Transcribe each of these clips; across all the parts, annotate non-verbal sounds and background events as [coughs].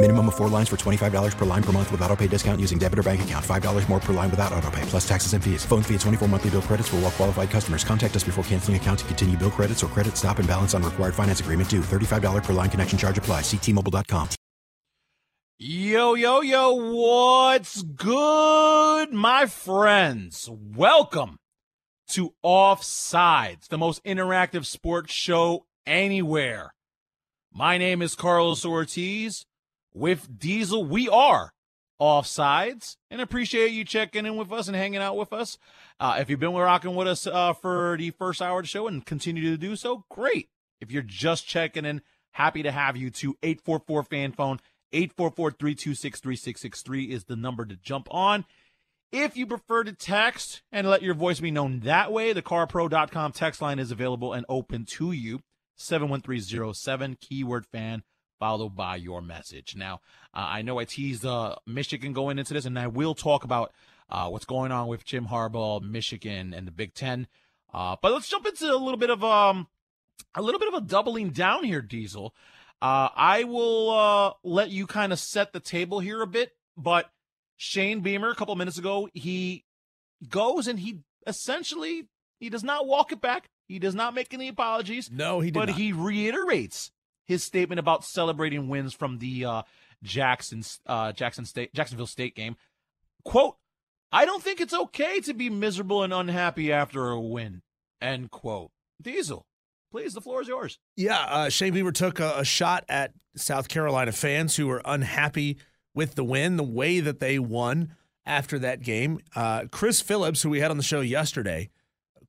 Minimum of four lines for $25 per line per month with auto pay discount using debit or bank account. $5 more per line without auto pay, plus taxes and fees. Phone fee at 24 monthly bill credits for all qualified customers. Contact us before canceling account to continue bill credits or credit stop and balance on required finance agreement due. $35 per line connection charge apply. Ctmobile.com. Yo, yo, yo, what's good, my friends? Welcome to Offsides, the most interactive sports show anywhere. My name is Karlos Ortiz. With Diesel, we are Offsides and appreciate you checking in with us and hanging out with us. Uh, if you've been rocking with us uh, for the first hour of the show and continue to do so, great. If you're just checking in, happy to have you to 844 fan phone 844-326-3663 is the number to jump on. If you prefer to text and let your voice be known that way, the carpro.com text line is available and open to you. 71307 keyword fan followed by your message. Now, uh, I know I teased uh, Michigan going into this, and I will talk about uh, what's going on with Jim Harbaugh, Michigan, and the Big Ten. Uh, but let's jump into a little bit of um, a little bit of a doubling down here, Diesel. Uh, I will uh, let you kind of set the table here a bit, but Shane Beamer a couple minutes ago, he goes and he essentially he does not walk it back. He does not make any apologies. No, he did but not. he reiterates his statement about celebrating wins from the uh, Jackson uh, Jackson State Jacksonville State game. Quote: I don't think it's okay to be miserable and unhappy after a win. End quote. Diesel, please, the floor is yours. Yeah, uh, Shane Beamer took a, a shot at South Carolina fans who were unhappy with the win, the way that they won after that game. Uh, Chris Phillips, who we had on the show yesterday,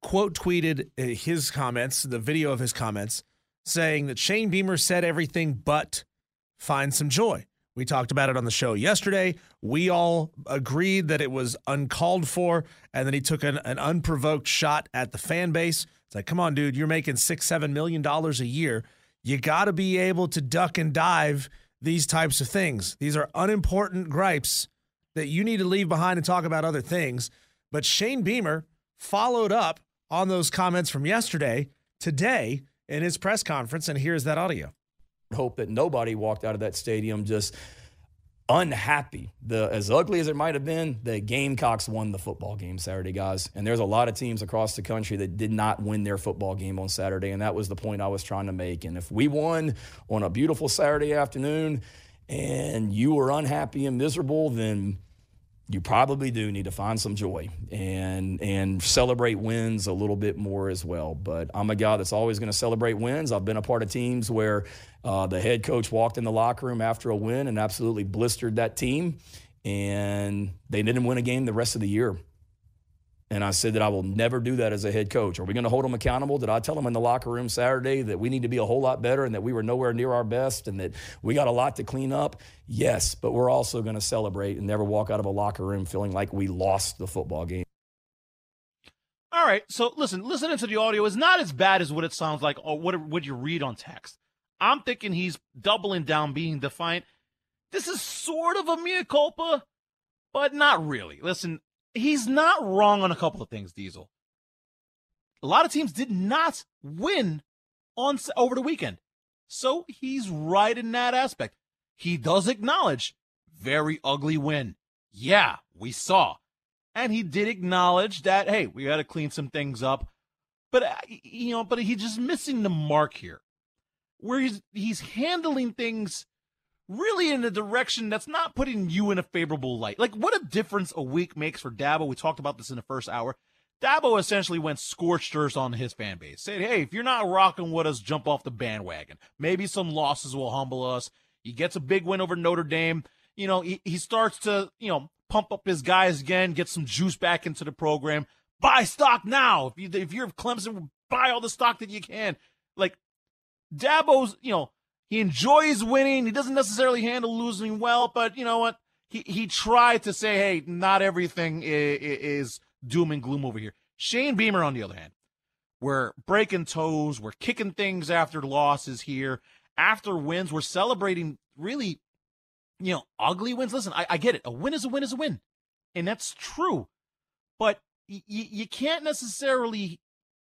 quote tweeted uh, his comments, the video of his comments, saying that Shane Beamer said everything but find some joy. We talked about it on the show yesterday. We all agreed that it was uncalled for, and then he took an, an unprovoked shot at the fan base. It's like, come on, dude, you're making six, seven million dollars a year. You got to be able to duck and dive these types of things. These are unimportant gripes that you need to leave behind and talk about other things. But Shane Beamer followed up on those comments from yesterday today in his press conference, and here's that audio. Hope that nobody walked out of that stadium just unhappy. The as ugly as it might have been, the Gamecocks won the football game Saturday, guys. And there's a lot of teams across the country that did not win their football game on Saturday, and that was the point I was trying to make. And if we won on a beautiful Saturday afternoon and you were unhappy and miserable, then you probably do need to find some joy and and celebrate wins a little bit more as well. But I'm a guy that's always going to celebrate wins. I've been a part of teams where uh, the head coach walked in the locker room after a win and absolutely blistered that team, and they didn't win a game the rest of the year. And I said that I will never do that as a head coach. Are we going to hold them accountable? Did I tell them in the locker room Saturday that we need to be a whole lot better and that we were nowhere near our best and that we got a lot to clean up? Yes, but we're also going to celebrate and never walk out of a locker room feeling like we lost the football game. All right, so listen, listening to the audio is not as bad as what it sounds like or what would you read on text. I'm thinking he's doubling down, being defiant. This is sort of a mea culpa, but not really. Listen, he's not wrong on a couple of things, Diesel. A lot of teams did not win on over the weekend. So he's right in that aspect. He does acknowledge very ugly win. Yeah, we saw. And he did acknowledge that hey, we got to clean some things up. But uh, you know, but he's just missing the mark here. Where he's he's handling things really in a direction that's not putting you in a favorable light. Like what a difference a week makes for Dabo. We talked about this in the first hour. Dabo essentially went scorched earth on his fan base. Said, hey, if you're not rocking with us, jump off the bandwagon. Maybe some losses will humble us. He gets a big win over Notre Dame. You know, he, he starts to, you know, pump up his guys again, get some juice back into the program. Buy stock now. If you if you're Clemson, buy all the stock that you can. Like Dabo's, you know, he enjoys winning. He doesn't necessarily handle losing well, but you know what? He he tried to say, hey, not everything is, is doom and gloom over here. Shane Beamer, on the other hand, we're breaking toes, we're kicking things after losses here. After wins, we're celebrating really, you know, ugly wins. Listen, I, I get it. A win is a win is a win. And that's true. But y- you can't necessarily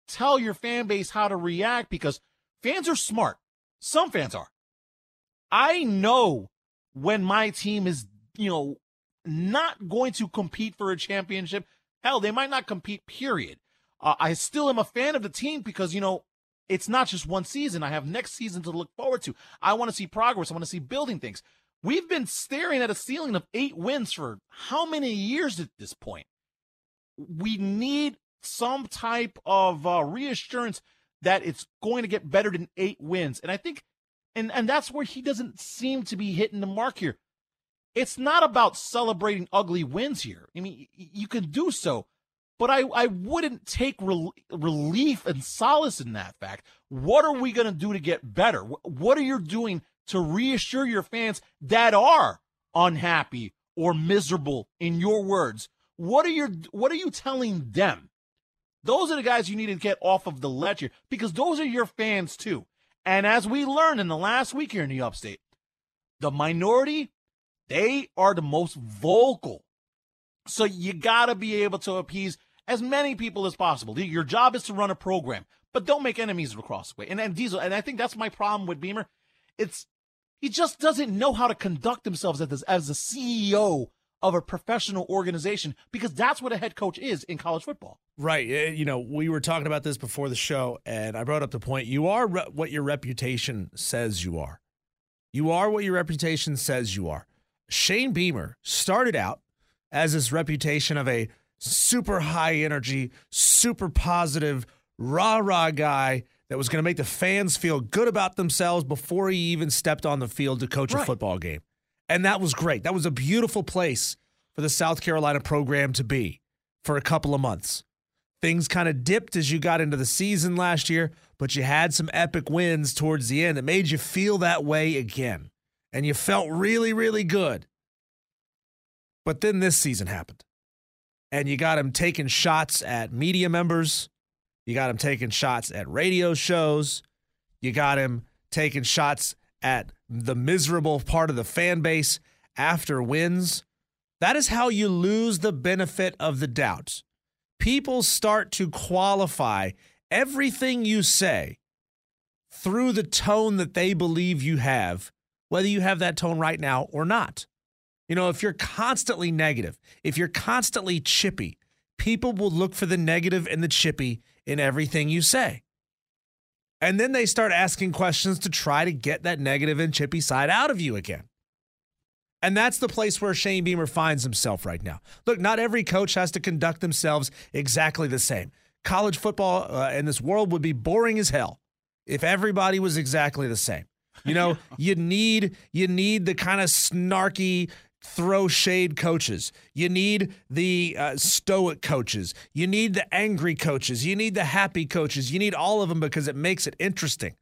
tell your fan base how to react because fans are smart. Some fans are. I know when my team is, you know, not going to compete for a championship Hell, they might not compete, period. Uh, I still am a fan of the team because, you know, it's not just one season. I have next season to look forward to. I want to see progress. I want to see building things. We've been staring at a ceiling of eight wins for how many years at this point? We need some type of uh, reassurance that it's going to get better than eight wins. And I think, and, and that's where he doesn't seem to be hitting the mark here it's not about celebrating ugly wins here. I mean, you can do so, but I, I wouldn't take rel- relief and solace in that fact. What are we going to do to get better? What are you doing to reassure your fans that are unhappy or miserable in your words? What are your what are you telling them? Those are the guys you need to get off of the ledger because those are your fans too. And as we learned in the last week here in the upstate, the minority they are the most vocal. So you got to be able to appease as many people as possible. Your job is to run a program, but don't make enemies across the way. And, and Diesel, and I think that's my problem with Beamer. It's he just doesn't know how to conduct himself as, as a CEO of a professional organization because that's what a head coach is in college football. Right. You know, we were talking about this before the show, and I brought up the point you are re- what your reputation says you are. You are what your reputation says you are. Shane Beamer started out as this reputation of a super high energy, super positive, rah rah guy that was going to make the fans feel good about themselves before he even stepped on the field to coach right. a football game. And that was great. That was a beautiful place for the South Carolina program to be for a couple of months. Things kind of dipped as you got into the season last year, but you had some epic wins towards the end It made you feel that way again and you felt really, really good. But then this season happened. And you got him taking shots at media members. You got him taking shots at radio shows. You got him taking shots at the miserable part of the fan base after wins. That is how you lose the benefit of the doubt. People start to qualify everything you say through the tone that they believe you have whether you have that tone right now or not. You know, if you're constantly negative, if you're constantly chippy, people will look for the negative and the chippy in everything you say. And then they start asking questions to try to get that negative and chippy side out of you again. And that's the place where Shane Beamer finds himself right now. Look, not every coach has to conduct themselves exactly the same. College football uh, in this world would be boring as hell if everybody was exactly the same. You know, [laughs] you need you need the kind of snarky throw shade coaches. You need the uh, stoic coaches. You need the angry coaches. You need the happy coaches. You need all of them because it makes it interesting.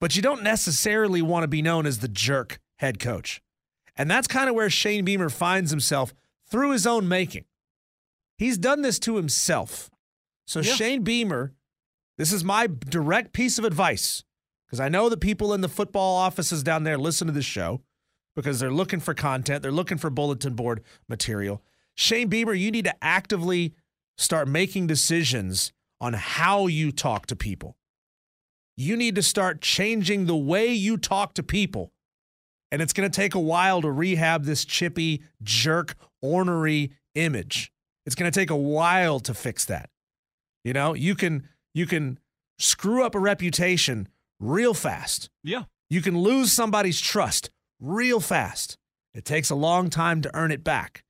But you don't necessarily want to be known as the jerk head coach. And that's kind of where Shane Beamer finds himself through his own making. He's done this to himself. So, yeah. Shane Beamer, this is my direct piece of advice because I know the people in the football offices down there listen to this show because they're looking for content, they're looking for bulletin board material. Shane Beamer, you need to actively start making decisions on how you talk to people. You need to start changing the way you talk to people. And it's going to take a while to rehab this chippy, jerk, ornery image. It's going to take a while to fix that. You know, you can you can screw up a reputation real fast. Yeah. You can lose somebody's trust real fast. It takes a long time to earn it back.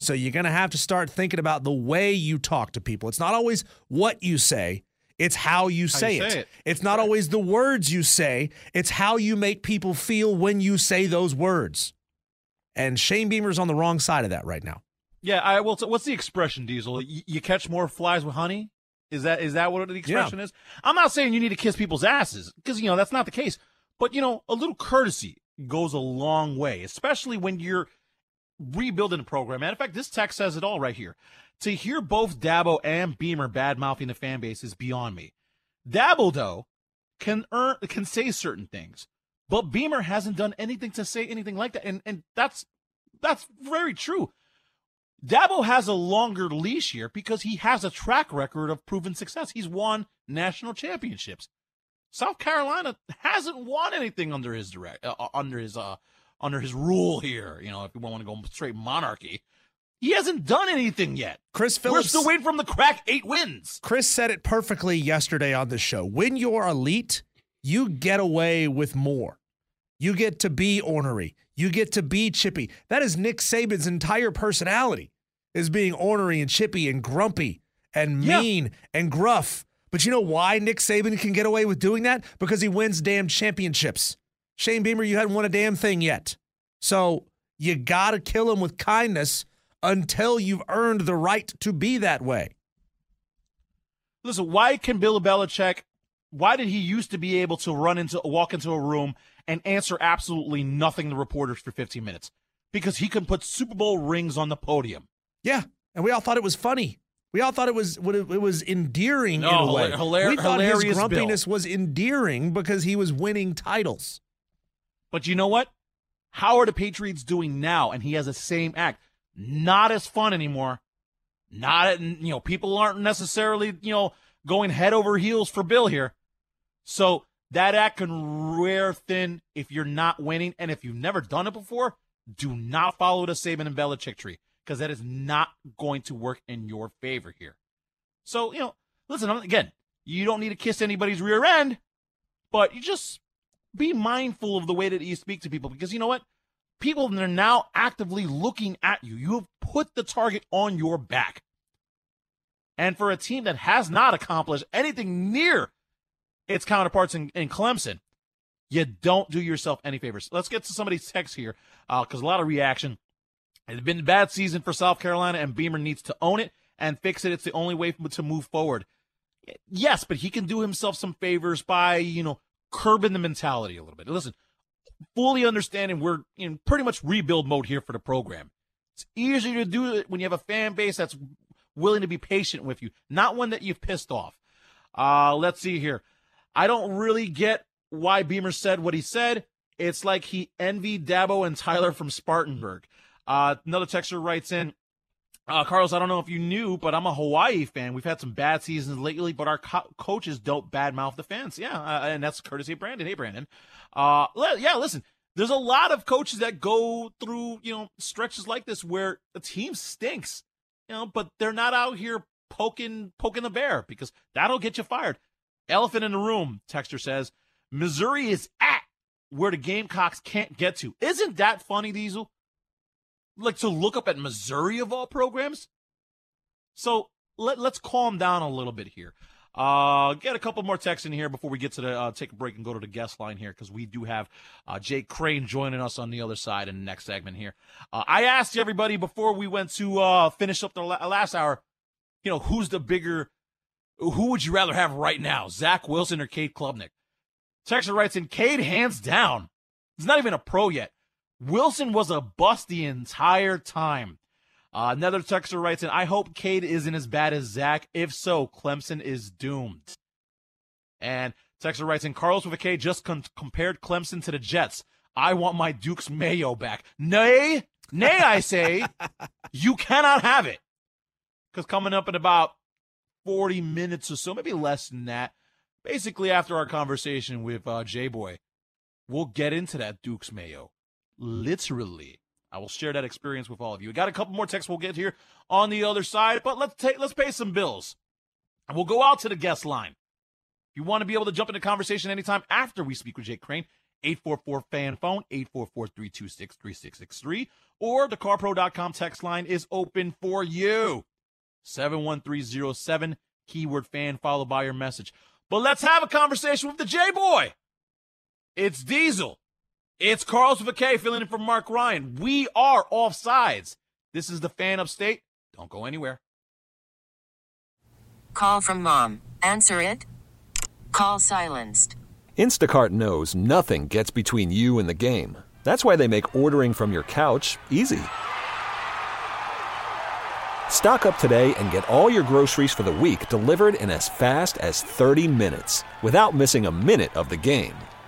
So you're going to have to start thinking about the way you talk to people. It's not always what you say, it's how you say, you it. say it. It's not always the words you say, it's how you make people feel when you say those words. And Shane Beamer's on the wrong side of that right now. Yeah, I will. What's the expression, Diesel? You, you catch more flies with honey. Is that is that what the expression is? I'm not saying you need to kiss people's asses because you know that's not the case. But you know, a little courtesy goes a long way, especially when you're rebuilding a program. And in fact, this text says it all right here. To hear both Dabo and Beamer bad mouthing the fan base is beyond me. Dabo though can earn can say certain things, but Beamer hasn't done anything to say anything like that, and and that's that's very true. Dabo has a longer leash here because he has a track record of proven success. He's won national championships. South Carolina hasn't won anything under his direct uh, uh, under his uh under his rule here. You know, if you want to go straight monarchy, he hasn't done anything yet. Chris Phillips, We're still waiting him to crack eight wins. Chris said it perfectly yesterday on the show. When you're elite, you get away with more. You get to be ornery. You get to be chippy. That is Nick Saban's entire personality is being ornery and chippy and grumpy and Yeah. mean and gruff. But you know why Nick Saban can get away with doing that? Because he wins damn championships. Shane Beamer, you hadn't won a damn thing yet. So you got to kill him with kindness until you've earned the right to be that way. Listen, why can Bill Belichick? Why did he used to be able to run into walk into a room and answer absolutely nothing to reporters for 15 minutes? Because he can put Super Bowl rings on the podium. Yeah, and we all thought it was funny. We all thought it was it, it was endearing No, in a way. hilar- we thought his hilarious Bill. grumpiness was endearing because he was winning titles. But you know what? How are the Patriots doing now? And he has the same act. Not as fun anymore. Not, you know, people aren't necessarily, you know, going head over heels for Bill here. So that act can wear thin if you're not winning. And if you've never done it before, do not follow the Saban and Belichick tree because that is not going to work in your favor here. So, you know, listen, again, you don't need to kiss anybody's rear end, but you just be mindful of the way that you speak to people because you know what? People are now actively looking at you. You have put the target on your back. And for a team that has not accomplished anything near its counterparts in, in Clemson, you don't do yourself any favors. Let's get to somebody's text here uh, because a lot of reaction. It's been a bad season for South Carolina, and Beamer needs to own it and fix it. It's the only way to move forward. Yes, but he can do himself some favors by, you know, curbing the mentality a little bit. Listen, fully understanding we're in pretty much rebuild mode here for the program. It's easier to do it when you have a fan base that's willing to be patient with you, not one that you've pissed off. Uh, let's see here. I don't really get why Beamer said what he said. It's like he envied Dabo and Tyler from Spartanburg. Uh, another texter writes in, uh, Karlos, I don't know if you knew, but I'm a Hawaii fan. We've had some bad seasons lately, but our co- coaches don't badmouth the fans. Yeah, uh, and that's courtesy of Brandon. Hey, Brandon. Uh, le- yeah, listen, there's a lot of coaches that go through, you know, stretches like this where the team stinks, you know, but they're not out here poking poking the bear because that'll get you fired. Elephant in the room, Texter says. Missouri is at where the Gamecocks can't get to. Isn't that funny, Diesel? Like to look up at Missouri of all programs? So let, let's calm down a little bit here. Uh, get a couple more texts in here before we get to the uh, take a break and go to the guest line here because we do have uh, Jake Crain joining us on the other side in the next segment here. Uh, I asked everybody before we went to uh, finish up the la- last hour, you know, who's the bigger, who would you rather have right now, Zach Wilson or Cade Klubnik? Texter writes in, Cade hands down. He's not even a pro yet. Wilson was a bust the entire time. Uh, another texter writes in, I hope Cade isn't as bad as Zach. If so, Clemson is doomed. And texter writes in, Karlos with a K just con- compared Clemson to the Jets. I want my Duke's Mayo back. Nay, nay, I say, [laughs] you cannot have it. Because coming up in about 40 minutes or so, maybe less than that, basically after our conversation with uh, J Boy, we'll get into that Duke's Mayo. Literally. I will share that experience with all of you. We got a couple more texts we'll get here on the other side, but let's take let's pay some bills. And we'll go out to the guest line. If you want to be able to jump into conversation anytime after we speak with Jake Crain, 844 fan phone, 844 326 3663, or the carpro.com text line is open for you. 71307, keyword fan, followed by your message. But let's have a conversation with the J Boy. It's Diesel. It's Karlos with a K filling in for Mark Ryan. We are off sides. This is the fan upstate. Don't go anywhere. Call from mom. Answer it. Call silenced. Instacart knows nothing gets between you and the game. That's why they make ordering from your couch easy. Stock up today and get all your groceries for the week delivered in as fast as 30 minutes without missing a minute of the game.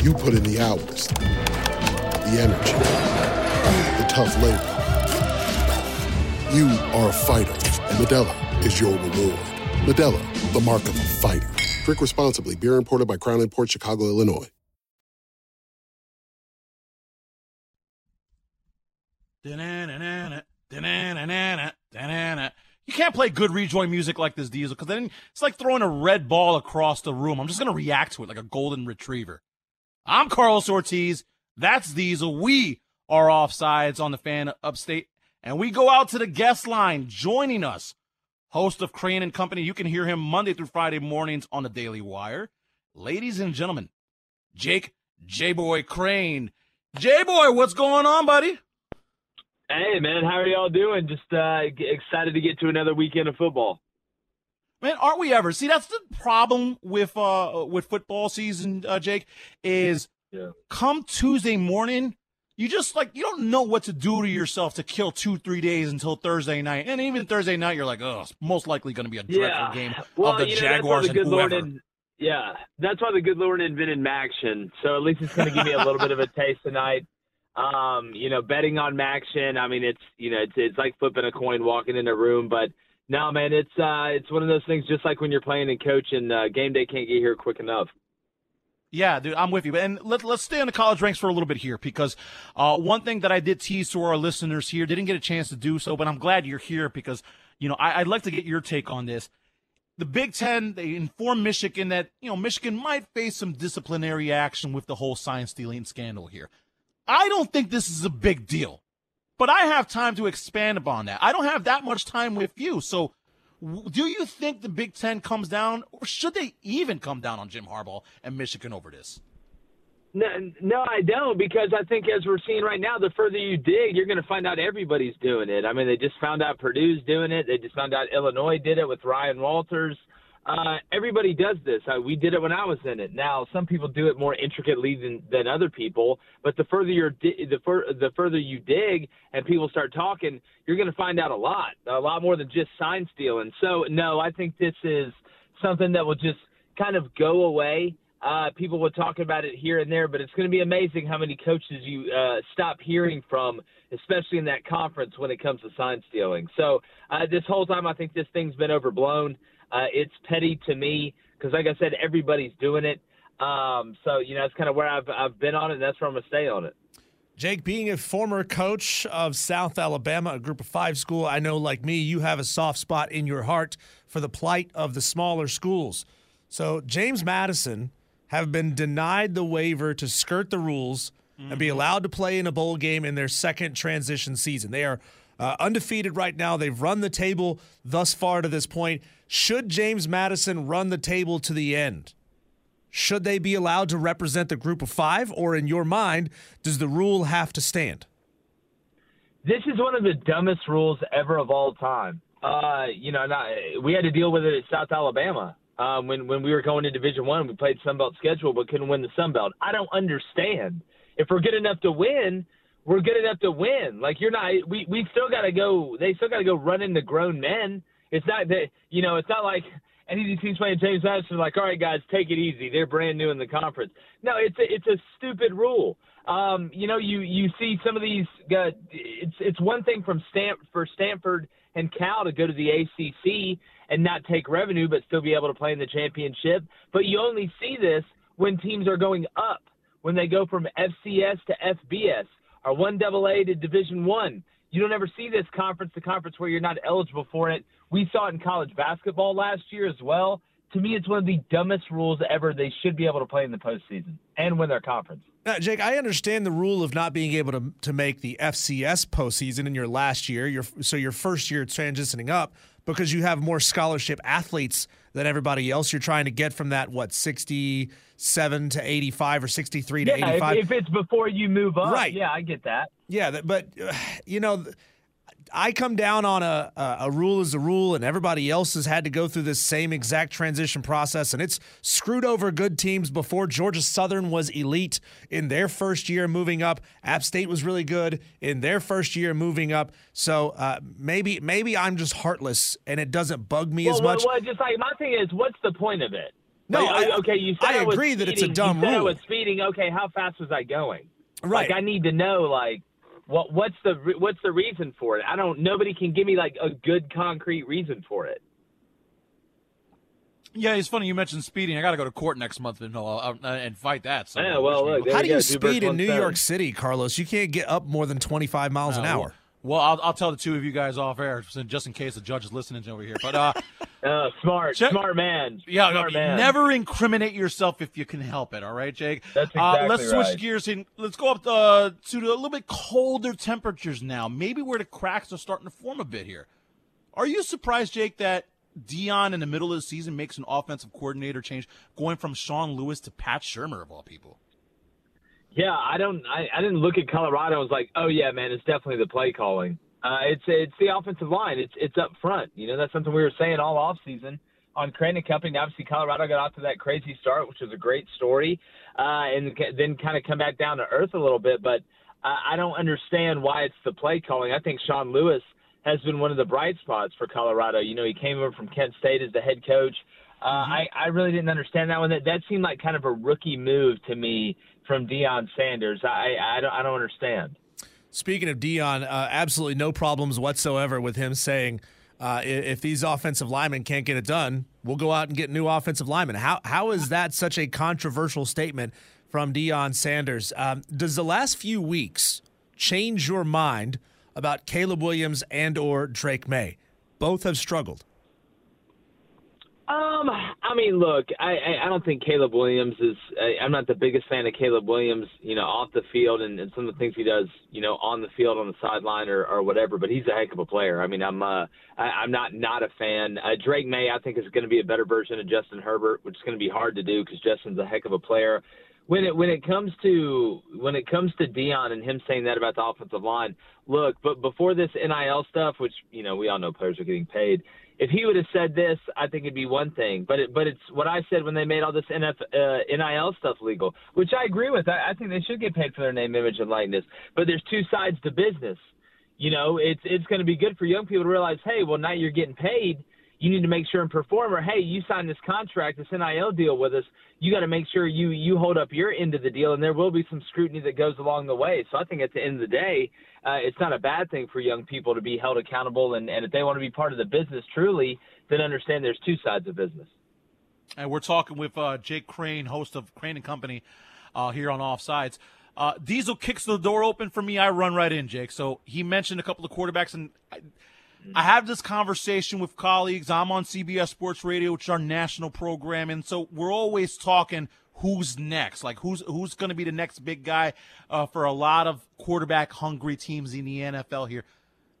You put in the hours, the energy, the tough labor. You are a fighter, and Modelo is your reward. Modelo, the mark of a fighter. Drink responsibly. Beer imported by Crown Port Chicago, Illinois. You can't play good rejoin music like this, Diesel, because then it's like throwing a red ball across the room. I'm just going to react to it like a golden retriever. I'm Karlos Ortiz. That's Diesel. We are offsides on the fan upstate. And we go out to the guest line joining us, host of Crain and Company. You can hear him Monday through Friday mornings on the Daily Wire. Ladies and gentlemen, Jake J Boy Crain. J Boy, what's going on, buddy? Hey, man, how are y'all doing? Just uh, excited to get to another weekend of football. Man, aren't we ever? See, that's the problem with uh with football season, uh, Jake. Is yeah. come Tuesday morning, you just like you don't know what to do to yourself to kill two, three days until Thursday night, and even Thursday night, you're like, oh, it's most likely going to be a dreadful yeah. game well, of the you know, Jaguars the good and whoever. In, yeah, that's why the good Lord invented MACtion. So at least it's going to give me a little bit of a taste tonight. Um, you know, betting on MACtion. I mean, it's you know, it's it's like flipping a coin, walking in a room, but no, man, it's uh, it's one of those things. Just like when you're playing and coaching, uh, game day can't get here quick enough. Yeah, dude, I'm with you. And let, let's stay on the college ranks for a little bit here because uh, one thing that I did tease to our listeners here didn't get a chance to do so, but I'm glad you're here because you know I, I'd like to get your take on this. The Big Ten they informed Michigan that you know Michigan might face some disciplinary action with the whole sign stealing scandal here. I don't think this is a big deal, but I have time to expand upon that. I don't have that much time with you. So, do you think the Big Ten comes down, or should they even come down on Jim Harbaugh and Michigan over this? No, no, I don't because I think as we're seeing right now, the further you dig, you're going to find out everybody's doing it. I mean, they just found out Purdue's doing it. They just found out Illinois did it with Ryan Walters. Uh, everybody does this. Uh, we did it when I was in it. Now, some people do it more intricately than, than other people, but the further you're di- the, fur- the further you dig and people start talking, you're going to find out a lot, a lot more than just sign stealing. So, no, I think this is something that will just kind of go away. Uh, people will talk about it here and there, but it's going to be amazing how many coaches you uh, stop hearing from, especially in that conference when it comes to sign stealing. So, uh, this whole time, I think this thing's been overblown. Uh, it's petty to me because, like I said, everybody's doing it. Um, so you know, that's kind of where I've I've been on it. and That's where I'm gonna stay on it. Jake, being a former coach of South Alabama, a group of five school, I know, like me, you have a soft spot in your heart for the plight of the smaller schools. So James Madison have been denied the waiver to skirt the rules mm-hmm. and be allowed to play in a bowl game in their second transition season. They are uh, undefeated right now. They've run the table thus far to this point. Should James Madison run the table to the end? Should they be allowed to represent the group of five, or in your mind, does the rule have to stand? this is one of the dumbest rules ever of all time. Uh, you know, not, we had to deal with it at South Alabama um, when when we were going to Division One. We played Sun Belt schedule, but couldn't win the Sun Belt. I don't understand. If we're good enough to win, we're good enough to win. Like you're not. We we still got to go. They still got to go run into grown men. It's not that you know. It's not like [laughs] any of these teams playing James Madison like, all right, guys, take it easy. They're brand new in the conference. No, it's a, it's a stupid rule. Um, you know, you you see some of these. Uh, it's it's one thing from Stan for Stanford and Cal to go to the ACC and not take revenue, but still be able to play in the championship. But you only see this when teams are going up, when they go from FCS to FBS or one AA to Division One. You don't ever see this conference to conference where you're not eligible for it. We saw it in college basketball last year as well. To me, it's one of the dumbest rules ever. They should be able to play in the postseason and win their conference. Now, Jake, I understand the rule of not being able to to make the FCS postseason in your last year. Your so your first year transitioning up because you have more scholarship athletes than everybody else. You're trying to get from that what 67 to 85 or 63 to yeah, 85. If, if it's before you move up, Right. Yeah, I get that. Yeah, but uh, you know, I come down on a, a a rule is a rule, and everybody else has had to go through this same exact transition process, and it's screwed over good teams before. Georgia Southern was elite in their first year moving up. App State was really good in their first year moving up. So uh, maybe maybe I'm just heartless, and it doesn't bug me well, as much. Well, well, just like my thing is, what's the point of it? No, Like, I- okay, you said I was agree that it's a dumb you said I rule. was speeding. Okay, how fast was I going? Right. Like I need to know like what what's the what's the reason for it? I don't. Nobody can give me like a good concrete reason for it. Yeah, it's funny you mentioned speeding. I got to go to court next month and uh, and fight that. So Yeah, well, look, How do you go, speed in New stone. York City, Karlos? You can't get up more than 25 miles an Uh, hour. Well, I'll, I'll tell the two of you guys off air, just in case the judge is listening over here. But uh, [laughs] Uh, smart, Check- smart man. yeah, smart man. never incriminate yourself if you can help it. All right, Jake. That's uh, exactly let's switch right. gears and let's go up uh, to a little bit colder temperatures now. Maybe where the cracks are starting to form a bit here. Are you surprised, Jake, that Deion in the middle of the season makes an offensive coordinator change, going from Sean Lewis to Pat Shurmur of all people? Yeah, I don't. I, I didn't look at Colorado. and was like, oh yeah, man, it's definitely the play calling. Uh, it's it's the offensive line. It's it's up front. You know, that's something we were saying all off season on Crain and Company. Obviously, Colorado got off to that crazy start, which was a great story, uh, and then kind of come back down to earth a little bit. But uh, I don't understand why it's the play calling. I think Sean Lewis has been one of the bright spots for Colorado. You know, he came over from Kent State as the head coach. Uh, I, I really didn't understand that one. That that seemed like kind of a rookie move to me from Deion Sanders. I I don't I don't understand. Speaking of Deion, uh, absolutely no problems whatsoever with him saying, uh, if these offensive linemen can't get it done, we'll go out and get new offensive linemen. How how is that such a controversial statement from Deion Sanders? Um, does the last few weeks change your mind about Caleb Williams and or Drake Maye? Both have struggled. Um, I mean, look, I, I, I don't think Caleb Williams is. I, I'm not the biggest fan of Caleb Williams, you know, off the field and, and some of the things he does, you know, on the field, on the sideline, or, or whatever. But he's a heck of a player. I mean, I'm uh, I, I'm not not a fan. Uh, Drake Maye, I think, is going to be a better version of Justin Herbert, which is going to be hard to do because Justin's a heck of a player. When it when it comes to when it comes to Deion and him saying that about the offensive line, look, but before this NIL stuff, which you know we all know players are getting paid if he would have said this, I think it'd be one thing. But it, but it's what I said when they made all this NF, uh, NIL stuff legal, which I agree with. I, I think they should get paid for their name, image, and likeness. But there's two sides to business. You know, it's it's going to be good for young people to realize, hey, well now you're getting paid. You need to make sure and perform. Or hey, you signed this contract, this NIL deal with us. You got to make sure you you hold up your end of the deal, and there will be some scrutiny that goes along the way. So I think at the end of the day, uh, it's not a bad thing for young people to be held accountable, and, and if they want to be part of the business truly, then understand there's two sides of business. And we're talking with uh, Jake Crain, host of Crain and Company, uh, here on Offsides. Uh, Diesel kicks the door open for me. I run right in, Jake. So he mentioned a couple of quarterbacks, and I, I have this conversation with colleagues. I'm on CBS Sports Radio, which is our national program, and so we're always talking who's next, like who's who's going to be the next big guy uh, for a lot of quarterback hungry teams in the NFL here.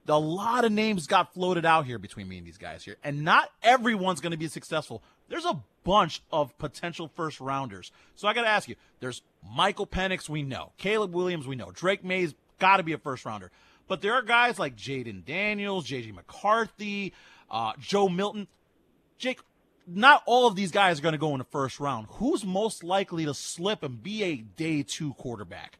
A lot of names got floated out here between me and these guys here, and not everyone's going to be successful. There's a bunch of potential first rounders. So I got to ask you: There's Michael Penix, we know. Caleb Williams, we know. Drake Maye's got to be a first rounder. But there are guys like Jayden Daniels, JJ McCarthy, uh, Joe Milton. Jake, not all of these guys are going to go in the first round. Who's most likely to slip and be a day two quarterback?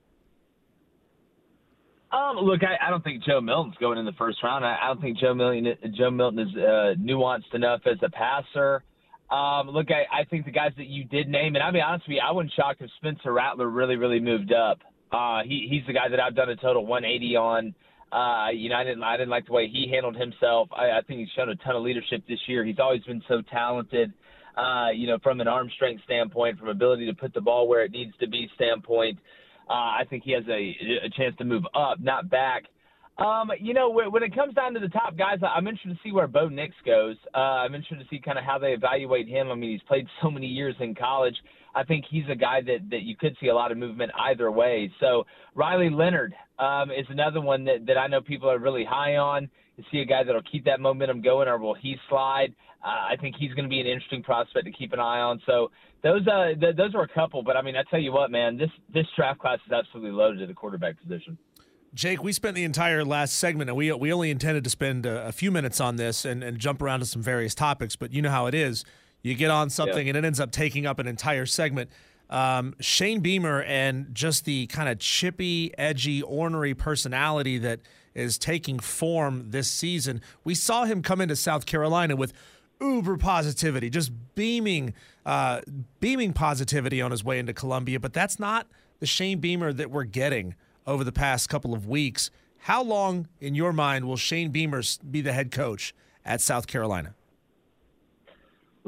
Um, look, I, I don't think Joe Milton's going in the first round. I, I don't think Joe Milton Joe Milton is uh, nuanced enough as a passer. Um, look, I, I think the guys that you did name, and I'll be honest with you, I wouldn't shock if Spencer Rattler really, really moved up. Uh, he, he's the guy that I've done a total 180 on. Uh, you know, I didn't, I didn't like the way he handled himself. I, I think he's shown a ton of leadership this year. He's always been so talented. Uh, you know, from an arm strength standpoint, from ability to put the ball where it needs to be standpoint. Uh, I think he has a, a chance to move up, not back. Um, you know, when it comes down to the top guys, I'm interested to see where Bo Nix goes. Uh, I'm interested to see kind of how they evaluate him. I mean, he's played so many years in college. I think he's a guy that, that you could see a lot of movement either way. So Riley Leonard um, is another one that, that I know people are really high on. To see a guy that'll keep that momentum going, or will he slide? Uh, I think he's going to be an interesting prospect to keep an eye on. So those uh, th- those are a couple, but I mean, I tell you what, man, this this draft class is absolutely loaded at the quarterback position. Jake, we spent the entire last segment, and we we only intended to spend a, a, few minutes on this and, and jump around to some various topics. But you know how it is. You get on something, yeah. and it ends up taking up an entire segment. Um, Shane Beamer and just the kind of chippy, edgy, ornery personality that is taking form this season. We saw him come into South Carolina with uber positivity, just beaming, uh, beaming positivity on his way into Columbia. But that's not the Shane Beamer that we're getting over the past couple of weeks. How long, in your mind, will Shane Beamer be the head coach at South Carolina?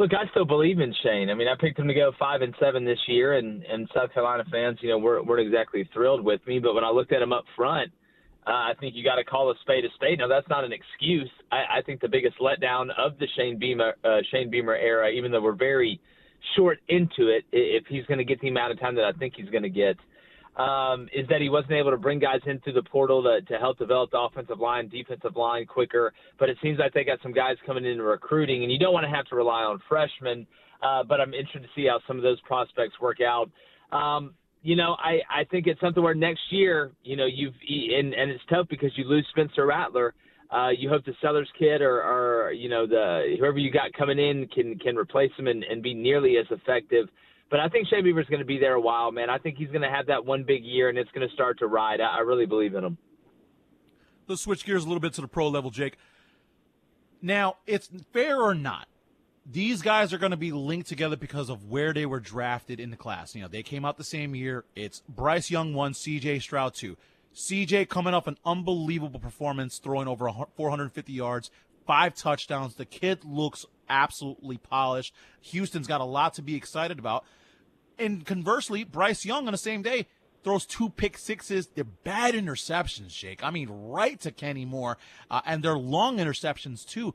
Look, I still believe in Shane. I mean, I picked him to go five and seven this year, and and South Carolina fans, you know, weren't, weren't exactly thrilled with me. But when I looked at him up front, uh, I think you got to call a spade a spade. Now that's not an excuse. I, I think the biggest letdown of the Shane Beamer uh, Shane Beamer era, even though we're very short into it, if he's going to get the amount of time that I think he's going to get, um, is that he wasn't able to bring guys into the portal to, to help develop the offensive line, defensive line quicker. But it seems like they got some guys coming in recruiting, and you don't want to have to rely on freshmen. Uh, but I'm interested to see how some of those prospects work out. Um, you know, I, I think it's something where next year, you know, you've and, and it's tough because you lose Spencer Rattler. Uh, you hope the Sellers kid or, or you know the whoever you got coming in can can replace him and, and be nearly as effective. But I think Shane Beamer's going to be there a while, man. I think he's going to have that one big year, and it's going to start to ride. I, I really believe in him. Let's switch gears a little bit to the pro level, Jake. Now, it's fair or not, these guys are going to be linked together because of where they were drafted in the class. You know, they came out the same year. It's Bryce Young one, CJ Stroud two. CJ coming off an unbelievable performance, throwing over 450 yards, five touchdowns. The kid looks absolutely polished. Houston's got a lot to be excited about. And conversely, Bryce Young on the same day throws two pick sixes. They're bad interceptions, Jake. I mean, right to Kenny Moore, uh, and they're long interceptions too.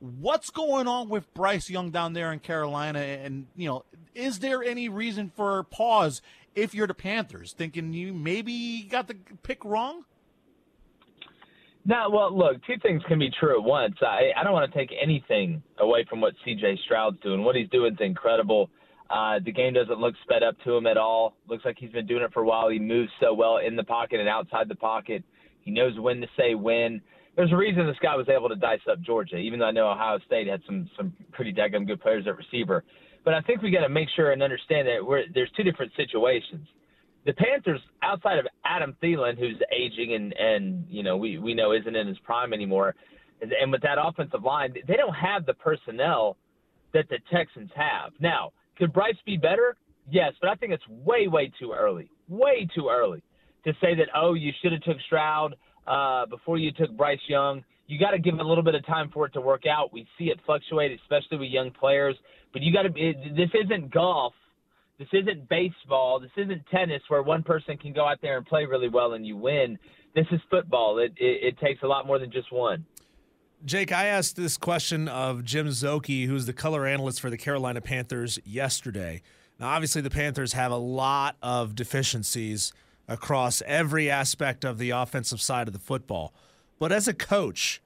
What's going on with Bryce Young down there in Carolina? And you know, is there any reason for pause if you're the Panthers, thinking you maybe got the pick wrong? No, well, look, two things can be true at once. I, I don't want to take anything away from what C.J. Stroud's doing. What he's doing is incredible. Uh, the game doesn't look sped up to him at all. Looks like he's been doing it for a while. He moves so well in the pocket and outside the pocket. He knows when to say when. There's a reason this guy was able to dice up Georgia, even though I know Ohio State had some some pretty daggum good players at receiver. But I think we got to make sure and understand that we're, there's two different situations the Panthers, outside of Adam Thielen, who's aging and and you know we we know isn't in his prime anymore, and, and with that offensive line, they don't have the personnel that the Texans have. Now, could Bryce be better? Yes, but I think it's way way too early, way too early to say that oh you should have took Stroud uh, before you took Bryce Young. You got to give a little bit of time for it to work out. We see it fluctuate, especially with young players. But you got to. This isn't golf this isn't baseball. This isn't tennis where one person can go out there and play really well and you win. This is football. It, it, it takes a lot more than just one. Jake, I asked this question of Jim Szoke, who's the color analyst for the Carolina Panthers, yesterday. Now, obviously, the Panthers have a lot of deficiencies across every aspect of the offensive side of the football. But as a coach,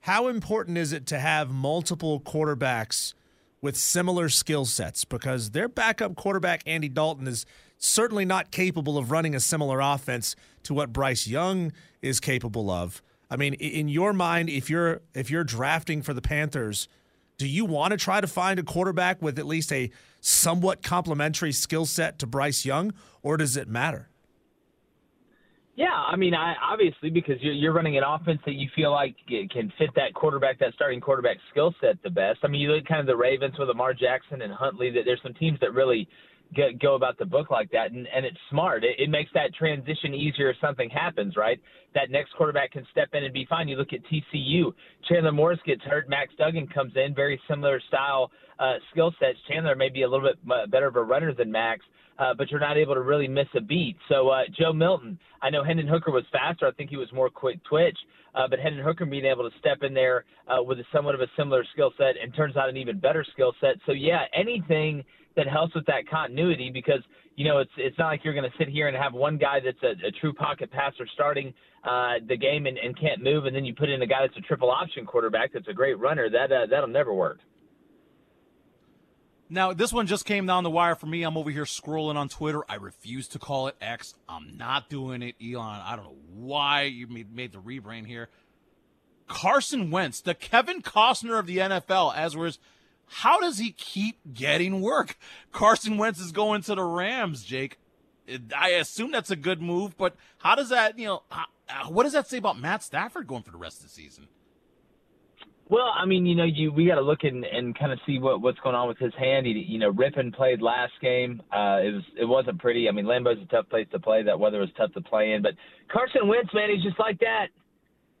how important is it to have multiple quarterbacks – with similar skill sets because their backup quarterback Andy Dalton is certainly not capable of running a similar offense to what Bryce Young is capable of. I mean, in your mind, if you're if you're drafting for the Panthers, do you want to try to find a quarterback with at least a somewhat complementary skill set to Bryce Young, or does it matter? Yeah, I mean, I obviously because you're, you're running an offense that you feel like can fit that quarterback, that starting quarterback skill set the best. I mean, you look kind of the Ravens with Lamar Jackson and Huntley. That there's some teams that really get, go about the book like that, and, and it's smart. It, it makes that transition easier if something happens, right? That next quarterback can step in and be fine. You look at TCU. Chandler Morris gets hurt. Max Duggan comes in, very similar style uh, skill sets. Chandler may be a little bit better of a runner than Max uh, but you're not able to really miss a beat. So uh, Joe Milton, I know Hendon Hooker was faster. I think he was more quick twitch, uh, but Hendon Hooker being able to step in there uh, with a somewhat of a similar skill set and turns out an even better skill set. So yeah, anything that helps with that continuity because you know it's it's not like you're going to sit here and have one guy that's a, a true pocket passer starting uh, the game and, and can't move, and then you put in a guy that's a triple option quarterback that's a great runner. That uh, that'll never work. Now, this one just came down the wire for me. I'm over here scrolling on Twitter. I refuse to call it X. I'm not doing it, Elon. I don't know why you made, made the rebrand here. Carson Wentz, the Kevin Costner of the NFL, as was. How does he keep getting work? Carson Wentz is going to the Rams, Jake. I assume that's a good move, but how does that, you know, what does that say about Matt Stafford going for the rest of the season? Well, I mean, you know, you we got to look and, and kind of see what what's going on with his hand. He, you know, Rypien played last game. Uh, it was it wasn't pretty. I mean, Lambeau's a tough place to play. That weather was tough to play in. But Carson Wentz, man, he's just like that.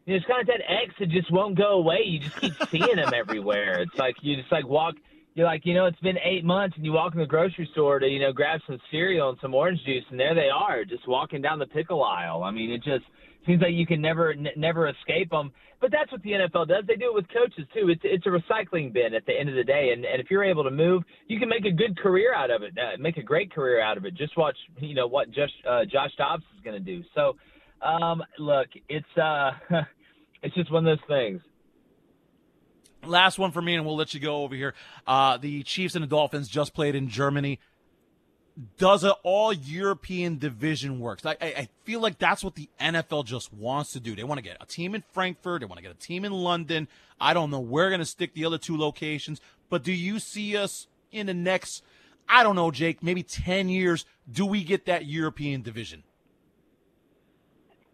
You know, it's kind of that X that just won't go away. You just keep seeing him [laughs] everywhere. It's like you just like walk. You're like, you know, it's been eight months, and you walk in the grocery store to, you know, grab some cereal and some orange juice, and there they are, just walking down the pickle aisle. I mean, it just seems like you can never n- never escape them. But that's what the NFL does. They do it with coaches too. It's it's a recycling bin at the end of the day. And and if you're able to move, you can make a good career out of it. Uh, make a great career out of it. Just watch, you know, what Josh uh, Josh Dobbs is going to do. So, um, look, it's uh, [laughs] it's just one of those things. Last one for me, and we'll let you go over here. Uh, the Chiefs and the Dolphins just played in Germany does an all European division works. I, I, feel like that's what the NFL just wants to do. They want to get a team in Frankfurt, they want to get a team in London. I don't know where we're going to stick the other two locations, but do you see us in the next, I don't know, Jake, maybe 10 years? Do we get that European division?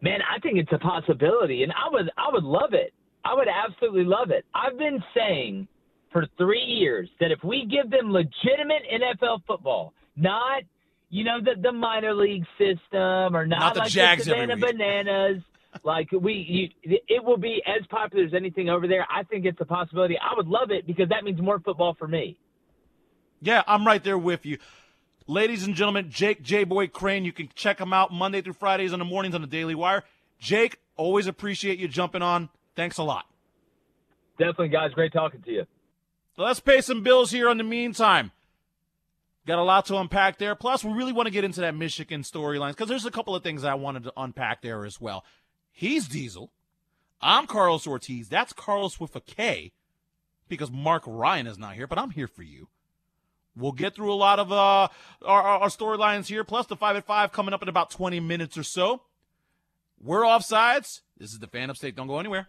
Man, I think it's a possibility, and I would, I would love it. I would absolutely love it. I've been saying for three years that if we give them legitimate NFL football, not you know the the minor league system or not, not the like Jags the Savannah Bananas. like we, you, it will be as popular as anything over there. I think it's a possibility. I would love it because that means more football for me. Yeah, I'm right there with you. Ladies and gentlemen, Jake J Boy Crain, You can check him out Monday through Fridays in the mornings on the Daily Wire. Jake, always appreciate you jumping on. Thanks a lot. Definitely, guys. Great talking to you. let's pay some bills here in the meantime. Got a lot to unpack there. Plus, we really want to get into that Michigan storylines because there's a couple of things I wanted to unpack there as well. He's Diesel. I'm Karlos Ortiz. That's Karlos with a K because Mark Ryan is not here, but I'm here for you. We'll get through a lot of uh, our, our storylines here, plus the 5 at 5 coming up in about 20 minutes or so. We're offsides. This is the fan upstate. Don't go anywhere.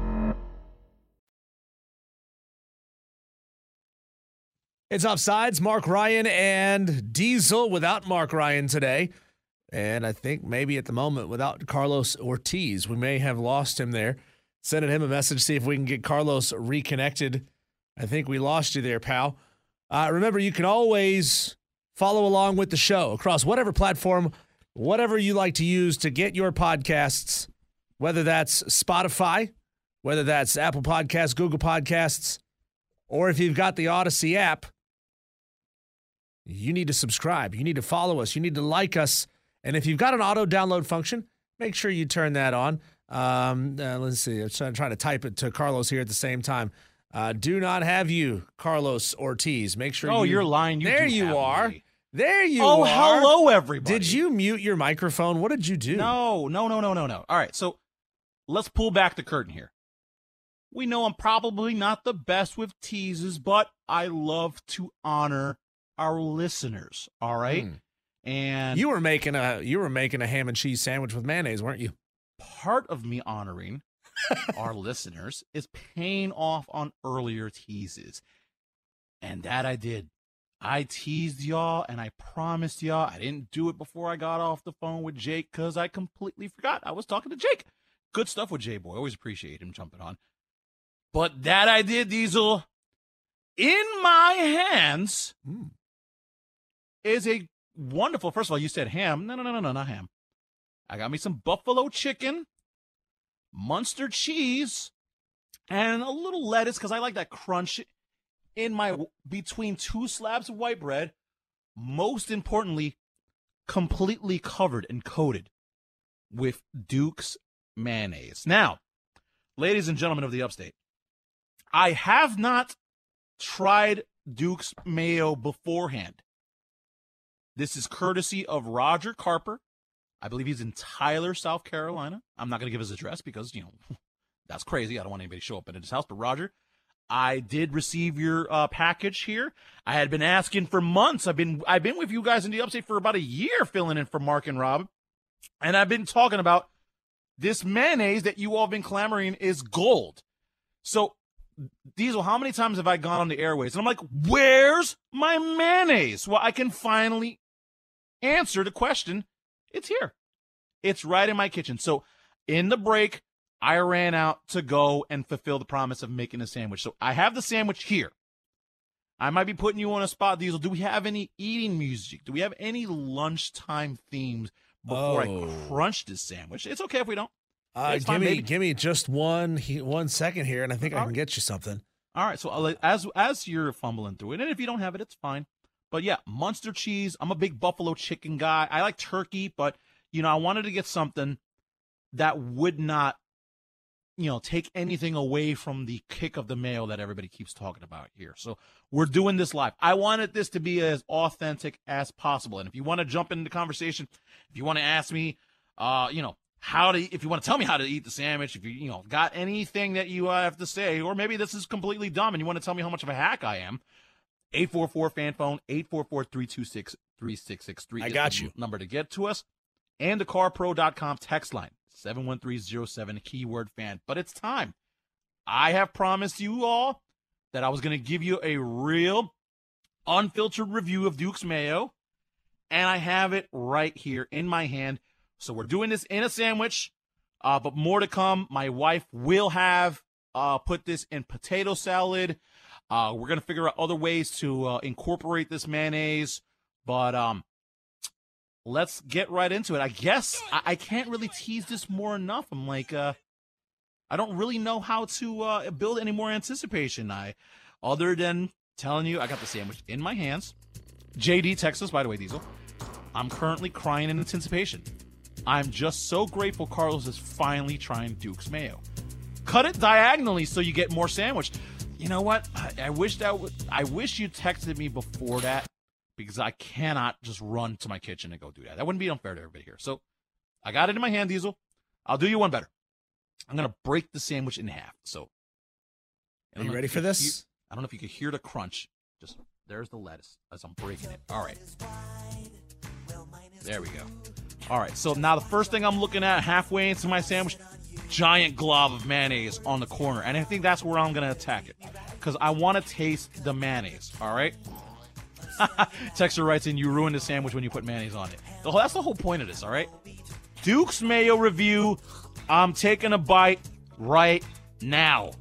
It's offsides. Mark Ryan and Diesel without Mark Ryan today. And I think maybe at the moment without Karlos Ortiz. We may have lost him there. Sending him a message, see if we can get Karlos reconnected. I think we lost you there, pal. Uh, remember, you can always follow along with the show across whatever platform, whatever you like to use to get your podcasts, whether that's Spotify, whether that's Apple Podcasts, Google Podcasts, or if you've got the Audacy app you need to subscribe. You need to follow us. You need to like us. And if you've got an auto download function, make sure you turn that on. Um, uh, let's see. I'm trying, to type it to Karlos here at the same time. Uh, do not have you, Karlos Ortiz. Make sure. Oh, you, you're lying. You there you are. me. There you are. Oh, are. hello, everybody. Did you mute your microphone? What did you do? No, no, no, no, no, no. All right, so let's pull back the curtain here. We know I'm probably not the best with teases, but I love to honor our listeners. All right, Hmm. and You were making a you were making a ham and cheese sandwich with mayonnaise, weren't you? part of me honoring our listeners is paying off on earlier teases. And that I did. I teased y'all and I promised y'all I didn't do it before I got off the phone with Jake because I completely forgot I was talking to Jake. Good stuff with J Boy. Always appreciate him jumping on. But that I did, Diesel. In my hands is a wonderful. First of all, you said ham. No, no, no, no, no, not ham. I got me some buffalo chicken, Munster cheese, and a little lettuce because I like that crunch in my between two slabs of white bread. Most importantly, completely covered and coated with Duke's mayonnaise. Now, ladies and gentlemen of the upstate, I have not tried Duke's mayo beforehand. This is courtesy of Roger Carper. I believe he's in Tyler, South Carolina. I'm not going to give his address because, you know, [laughs] that's crazy. I don't want anybody to show up at his house. But Roger, I did receive your uh, package here. I had been asking for months. I've been I've been with you guys in the upstate for about a year, filling in for Mark and Rob, and I've been talking about this mayonnaise that you all have been clamoring is gold. So, Diesel, how many times have I gone on the airways and I'm like, "Where's my mayonnaise?" Well, I can finally answer the question. It's here. It's right in my kitchen. So, in the break, I ran out to go and fulfill the promise of making a sandwich. So I have the sandwich here. I might be putting you on a spot, Diesel. Do we have any eating music? Do we have any lunchtime themes before Oh. I crunch this sandwich? It's okay if we don't. Uh, give me baby. give me just one one second here, and I think I can right. get you something. All right. So I'll as as you're fumbling through it, and if you don't have it, it's fine. But yeah, Munster cheese. I'm a big buffalo chicken guy. I like turkey, but you know, I wanted to get something that would not, you know, take anything away from the kick of the mayo that everybody keeps talking about here. So we're doing this live. I wanted this to be as authentic as possible. And if you want to jump into the conversation, if you want to ask me, uh, you know, how to, if you want to tell me how to eat the sandwich, if you, you know, got anything that you uh, have to say, or maybe this is completely dumb and you want to tell me how much of a hack I am, 844 fan phone, 844 326 3663. I got you. Number to get to us. And the carpro.com text line, 71307, keyword fan. But it's time. I have promised you all that I was going to give you a real unfiltered review of Duke's Mayo. And I have it right here in my hand. So we're doing this in a sandwich, uh, but more to come. My wife will have uh, put this in potato salad. Uh, we're gonna figure out other ways to uh, incorporate this mayonnaise, but um, let's get right into it. I guess I, I can't really tease this more enough. I'm like, uh, I don't really know how to uh, build any more anticipation. I, other than telling you, I got the sandwich in my hands. JD, Texas, by the way, Diesel. I'm currently crying in anticipation. I'm just so grateful Karlos is finally trying Duke's mayo. Cut it diagonally so you get more sandwich. You know what? I, I wish that would. I wish you texted me before that because I cannot just run to my kitchen and go do that. That wouldn't be unfair to everybody here. So I got it in my hand, Diesel. I'll do you one better. I'm gonna break the sandwich in half. So Are you ready for this? hear- I don't know if you can hear the crunch. Just there's the lettuce as I'm breaking it. All right. There we go. All right. So now the first thing I'm looking at halfway into my sandwich, giant glob of mayonnaise on the corner, and I think that's where I'm gonna attack it because I want to taste the mayonnaise. All right. [laughs] Texter writes in, "You ruined the sandwich when you put mayonnaise on it." The whole- That's the whole point of this. All right. Duke's mayo review. I'm taking a bite right now.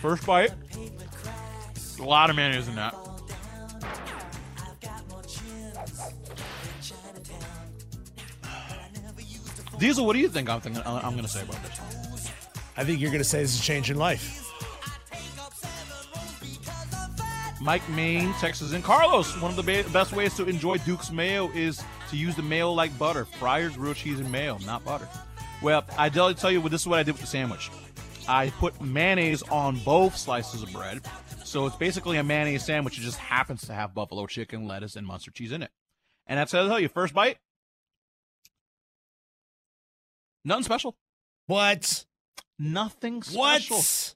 First bite. A lot of mayonnaise in that. Diesel, what do you think I'm thinking, I'm going to say about this? I think you're going to say this is changing life. Mike Maine, Texas, and Karlos. One of the ba- best ways to enjoy Duke's mayo is to use the mayo like butter. Your grilled cheese and mayo, not butter. Well, I tell tell you what. This is what I did with the sandwich. I put mayonnaise on both slices of bread, so it's basically a mayonnaise sandwich. It just happens to have buffalo chicken, lettuce, and mustard cheese in it. And that's how I tell you. First bite, nothing special. What? Nothing special. What?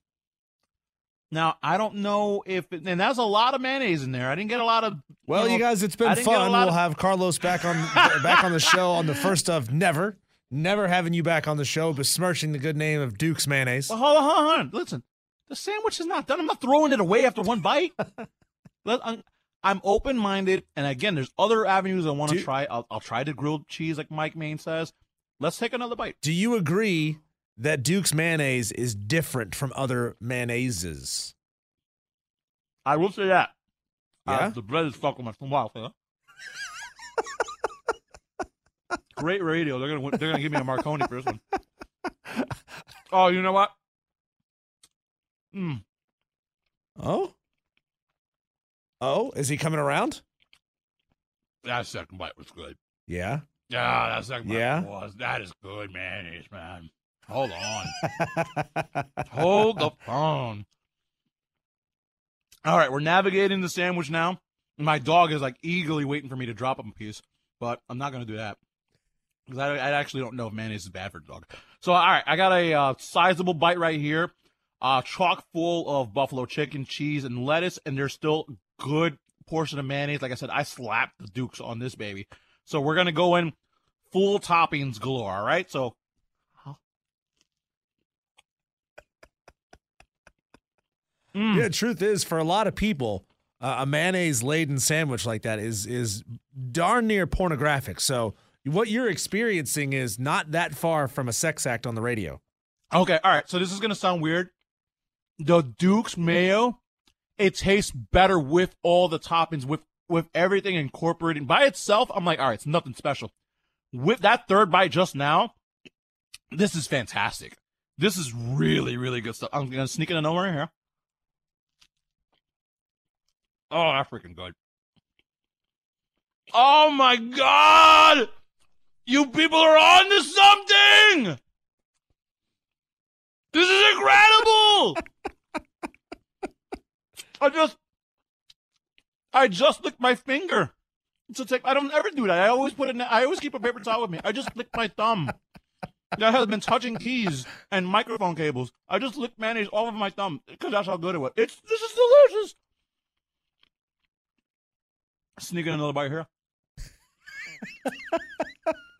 Now I don't know if, it, and that's a lot of mayonnaise in there. I didn't get a lot of. Well, know, you guys, it's been didn't get a fun. We'll of- have Karlos back on [laughs] back on the show on the first of never, never having you back on the show, besmirching the good name of Duke's mayonnaise. Well, hold on, hold on. Listen, the sandwich is not done. I'm not throwing it away after one bite. [laughs] I'm open minded, and again, there's other avenues I want to try. I'll, I'll try the grilled cheese, like Mike Main says. Let's take another bite. Do you agree that Duke's mayonnaise is different from other mayonnaises? I will say that. Uh, Yeah? the bread is fucking my wow, fella. [laughs] Great radio. They're gonna they're gonna give me a Marconi for this one. Oh, you know what? Mm. Oh, oh, is he coming around? That second bite was good. Yeah. Yeah, that second bite Yeah? was. That is good mayonnaise, man. Hold on. Hold the [laughs] phone. All right, we're navigating the sandwich now. My dog is like eagerly waiting for me to drop him a piece, but I'm not going to do that because I, I actually don't know if mayonnaise is bad for the dog. So, all right, I got a uh, sizable bite right here, uh, chock full of buffalo chicken, cheese, and lettuce, and there's still good portion of mayonnaise. Like I said, I slapped the Dukes on this baby. So we're gonna go in full toppings galore. All right, so Mm. Yeah, truth is, for a lot of people, uh, a mayonnaise laden sandwich like that is is darn near pornographic. So what you're experiencing is not that far from a sex act on the radio. Okay, all right. So this is gonna sound weird. The Duke's mayo, it tastes better with all the toppings, with with everything incorporated by itself. I'm like, all right, it's nothing special. With that third bite just now, this is fantastic. This is really, really good stuff. I'm gonna sneak in another one here. Oh, that's freaking good. Oh my god! You people are on to something! This is incredible! [laughs] I just I just licked my finger. So take I don't ever do that. I always put it I always keep a paper towel with me. I just licked my thumb. That has been touching keys and microphone cables. I just licked mayonnaise all over my thumb because that's how good it was. It's this is delicious. Sneaking another bite here.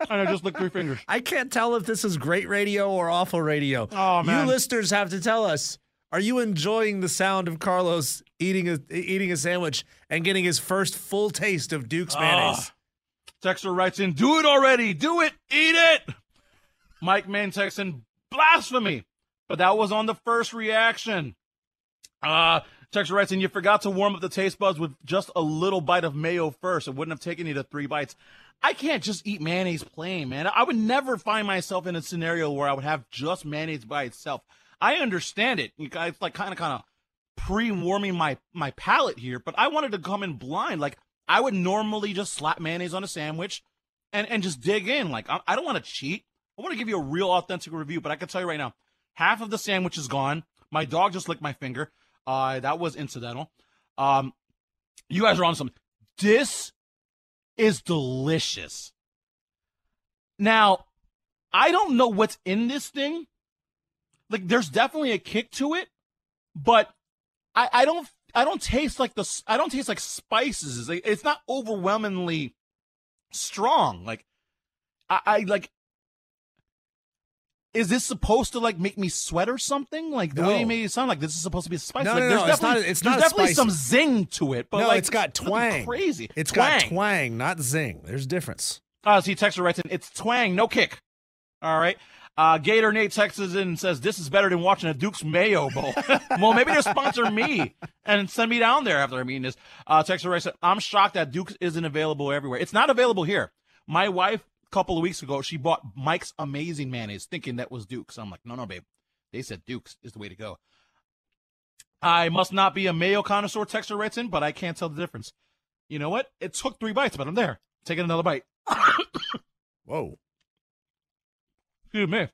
and I just licked three fingers. I can't tell if this is great radio or awful radio. Oh, man. You listeners have to tell us. Are you enjoying the sound of Karlos eating a eating a sandwich and getting his first full taste of Duke's mayonnaise? Ah. Texter writes in, do it already. Do it. Eat it. Mike Mann texts in, blasphemy. But that was on the first reaction. Uh, Texter writes in, you forgot to warm up the taste buds with just a little bite of mayo first. It wouldn't have taken you to three bites. I can't just eat mayonnaise plain, man. I would never find myself in a scenario where I would have just mayonnaise by itself. I understand it. You guys like kind of kind of pre-warming my my palate here, but I wanted to come in blind. Like I would normally just slap mayonnaise on a sandwich and and just dig in. Like I, I don't want to cheat. I want to give you a real authentic review, but I can tell you right now, half of the sandwich is gone. My dog just licked my finger. Uh, that was incidental. Um, you guys are on some. This is delicious. Now, I don't know what's in this thing. Like, there's definitely a kick to it, but I, I don't I don't taste like the I don't taste like spices. It's, like, it's not overwhelmingly strong. Like, I, I like. Is this supposed to like make me sweat or something? Like the way you No. made it sound like this is supposed to be a spice. No, like, no, there's no, it's definitely, not- it's there's not a definitely some zing to it, but no, like it's got twang. Crazy. It's twang. got twang, not zing. There's a difference. Uh, see, Texter writes in, it's twang, no kick. All right. Uh, Gator Nate texts in and says, this is better than watching a Duke's Mayo Bowl. [laughs] well, maybe they'll sponsor me and send me down there after I'm eating this. Uh, Texter writes, I'm shocked that Duke's isn't available everywhere. It's not available here. My wife, a couple of weeks ago, she bought Mike's Amazing Mayonnaise thinking that was Duke's. I'm like, no, no, babe. They said Dukes is the way to go. I must not be a mayo connoisseur, Texter writes in, but I can't tell the difference. You know what? It took three bites, but I'm there. Taking another bite. [coughs] Whoa. Excuse me.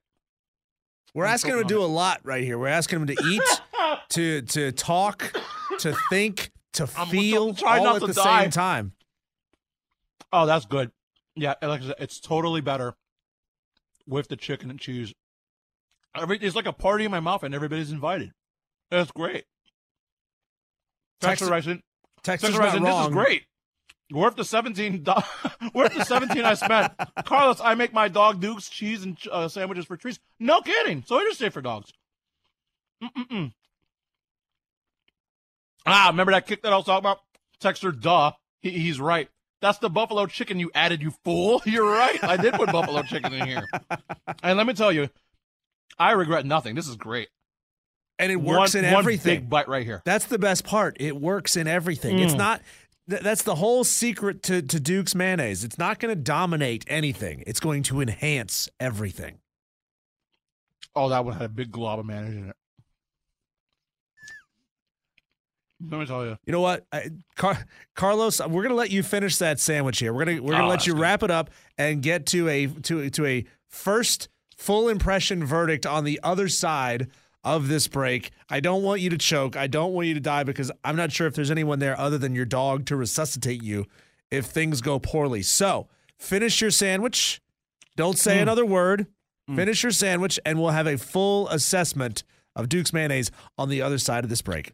We're I'm asking him to do a lot right here. We're asking him to eat, [laughs] to to talk, to think, to I'm feel trying all not at to the die. same time. Oh, that's good. Yeah, like I said, it's totally better with the chicken and cheese. Every, it's like a party in my mouth, and everybody's invited. That's great. Texas- Texas Rising. Texas Texas not Rising, this is wrong. great. Worth the seventeen. do- [laughs] worth the seventeen I spent. Karlos, I make my dog Duke's cheese and uh, sandwiches for treats. No kidding. So I just say for dogs. Mm-mm-mm. Ah, remember that kick that I was talking about? Texter, duh. He, he's right. That's the buffalo chicken you added, you fool. [laughs] You're right. I did put buffalo chicken in here. And let me tell you, I regret nothing. This is great. And it works One- in one everything. big bite right here. That's the best part. It works in everything. It's Mm. not. Th- That's the whole secret to, to Duke's mayonnaise. It's not going to dominate anything. It's going to enhance everything. Oh, that one had a big glob of mayonnaise in it. Let me tell you. You know what, I, Car- Karlos? We're gonna let you finish that sandwich here. We're gonna we're gonna Oh, let you good. wrap it up and get to a to to a first full impression verdict on the other side of this break. I don't want you to choke. I don't want you to die because I'm not sure if there's anyone there other than your dog to resuscitate you if things go poorly. So finish your sandwich. Don't say Mm. another word. Finish your sandwich, and we'll have a full assessment of Duke's mayonnaise on the other side of this break.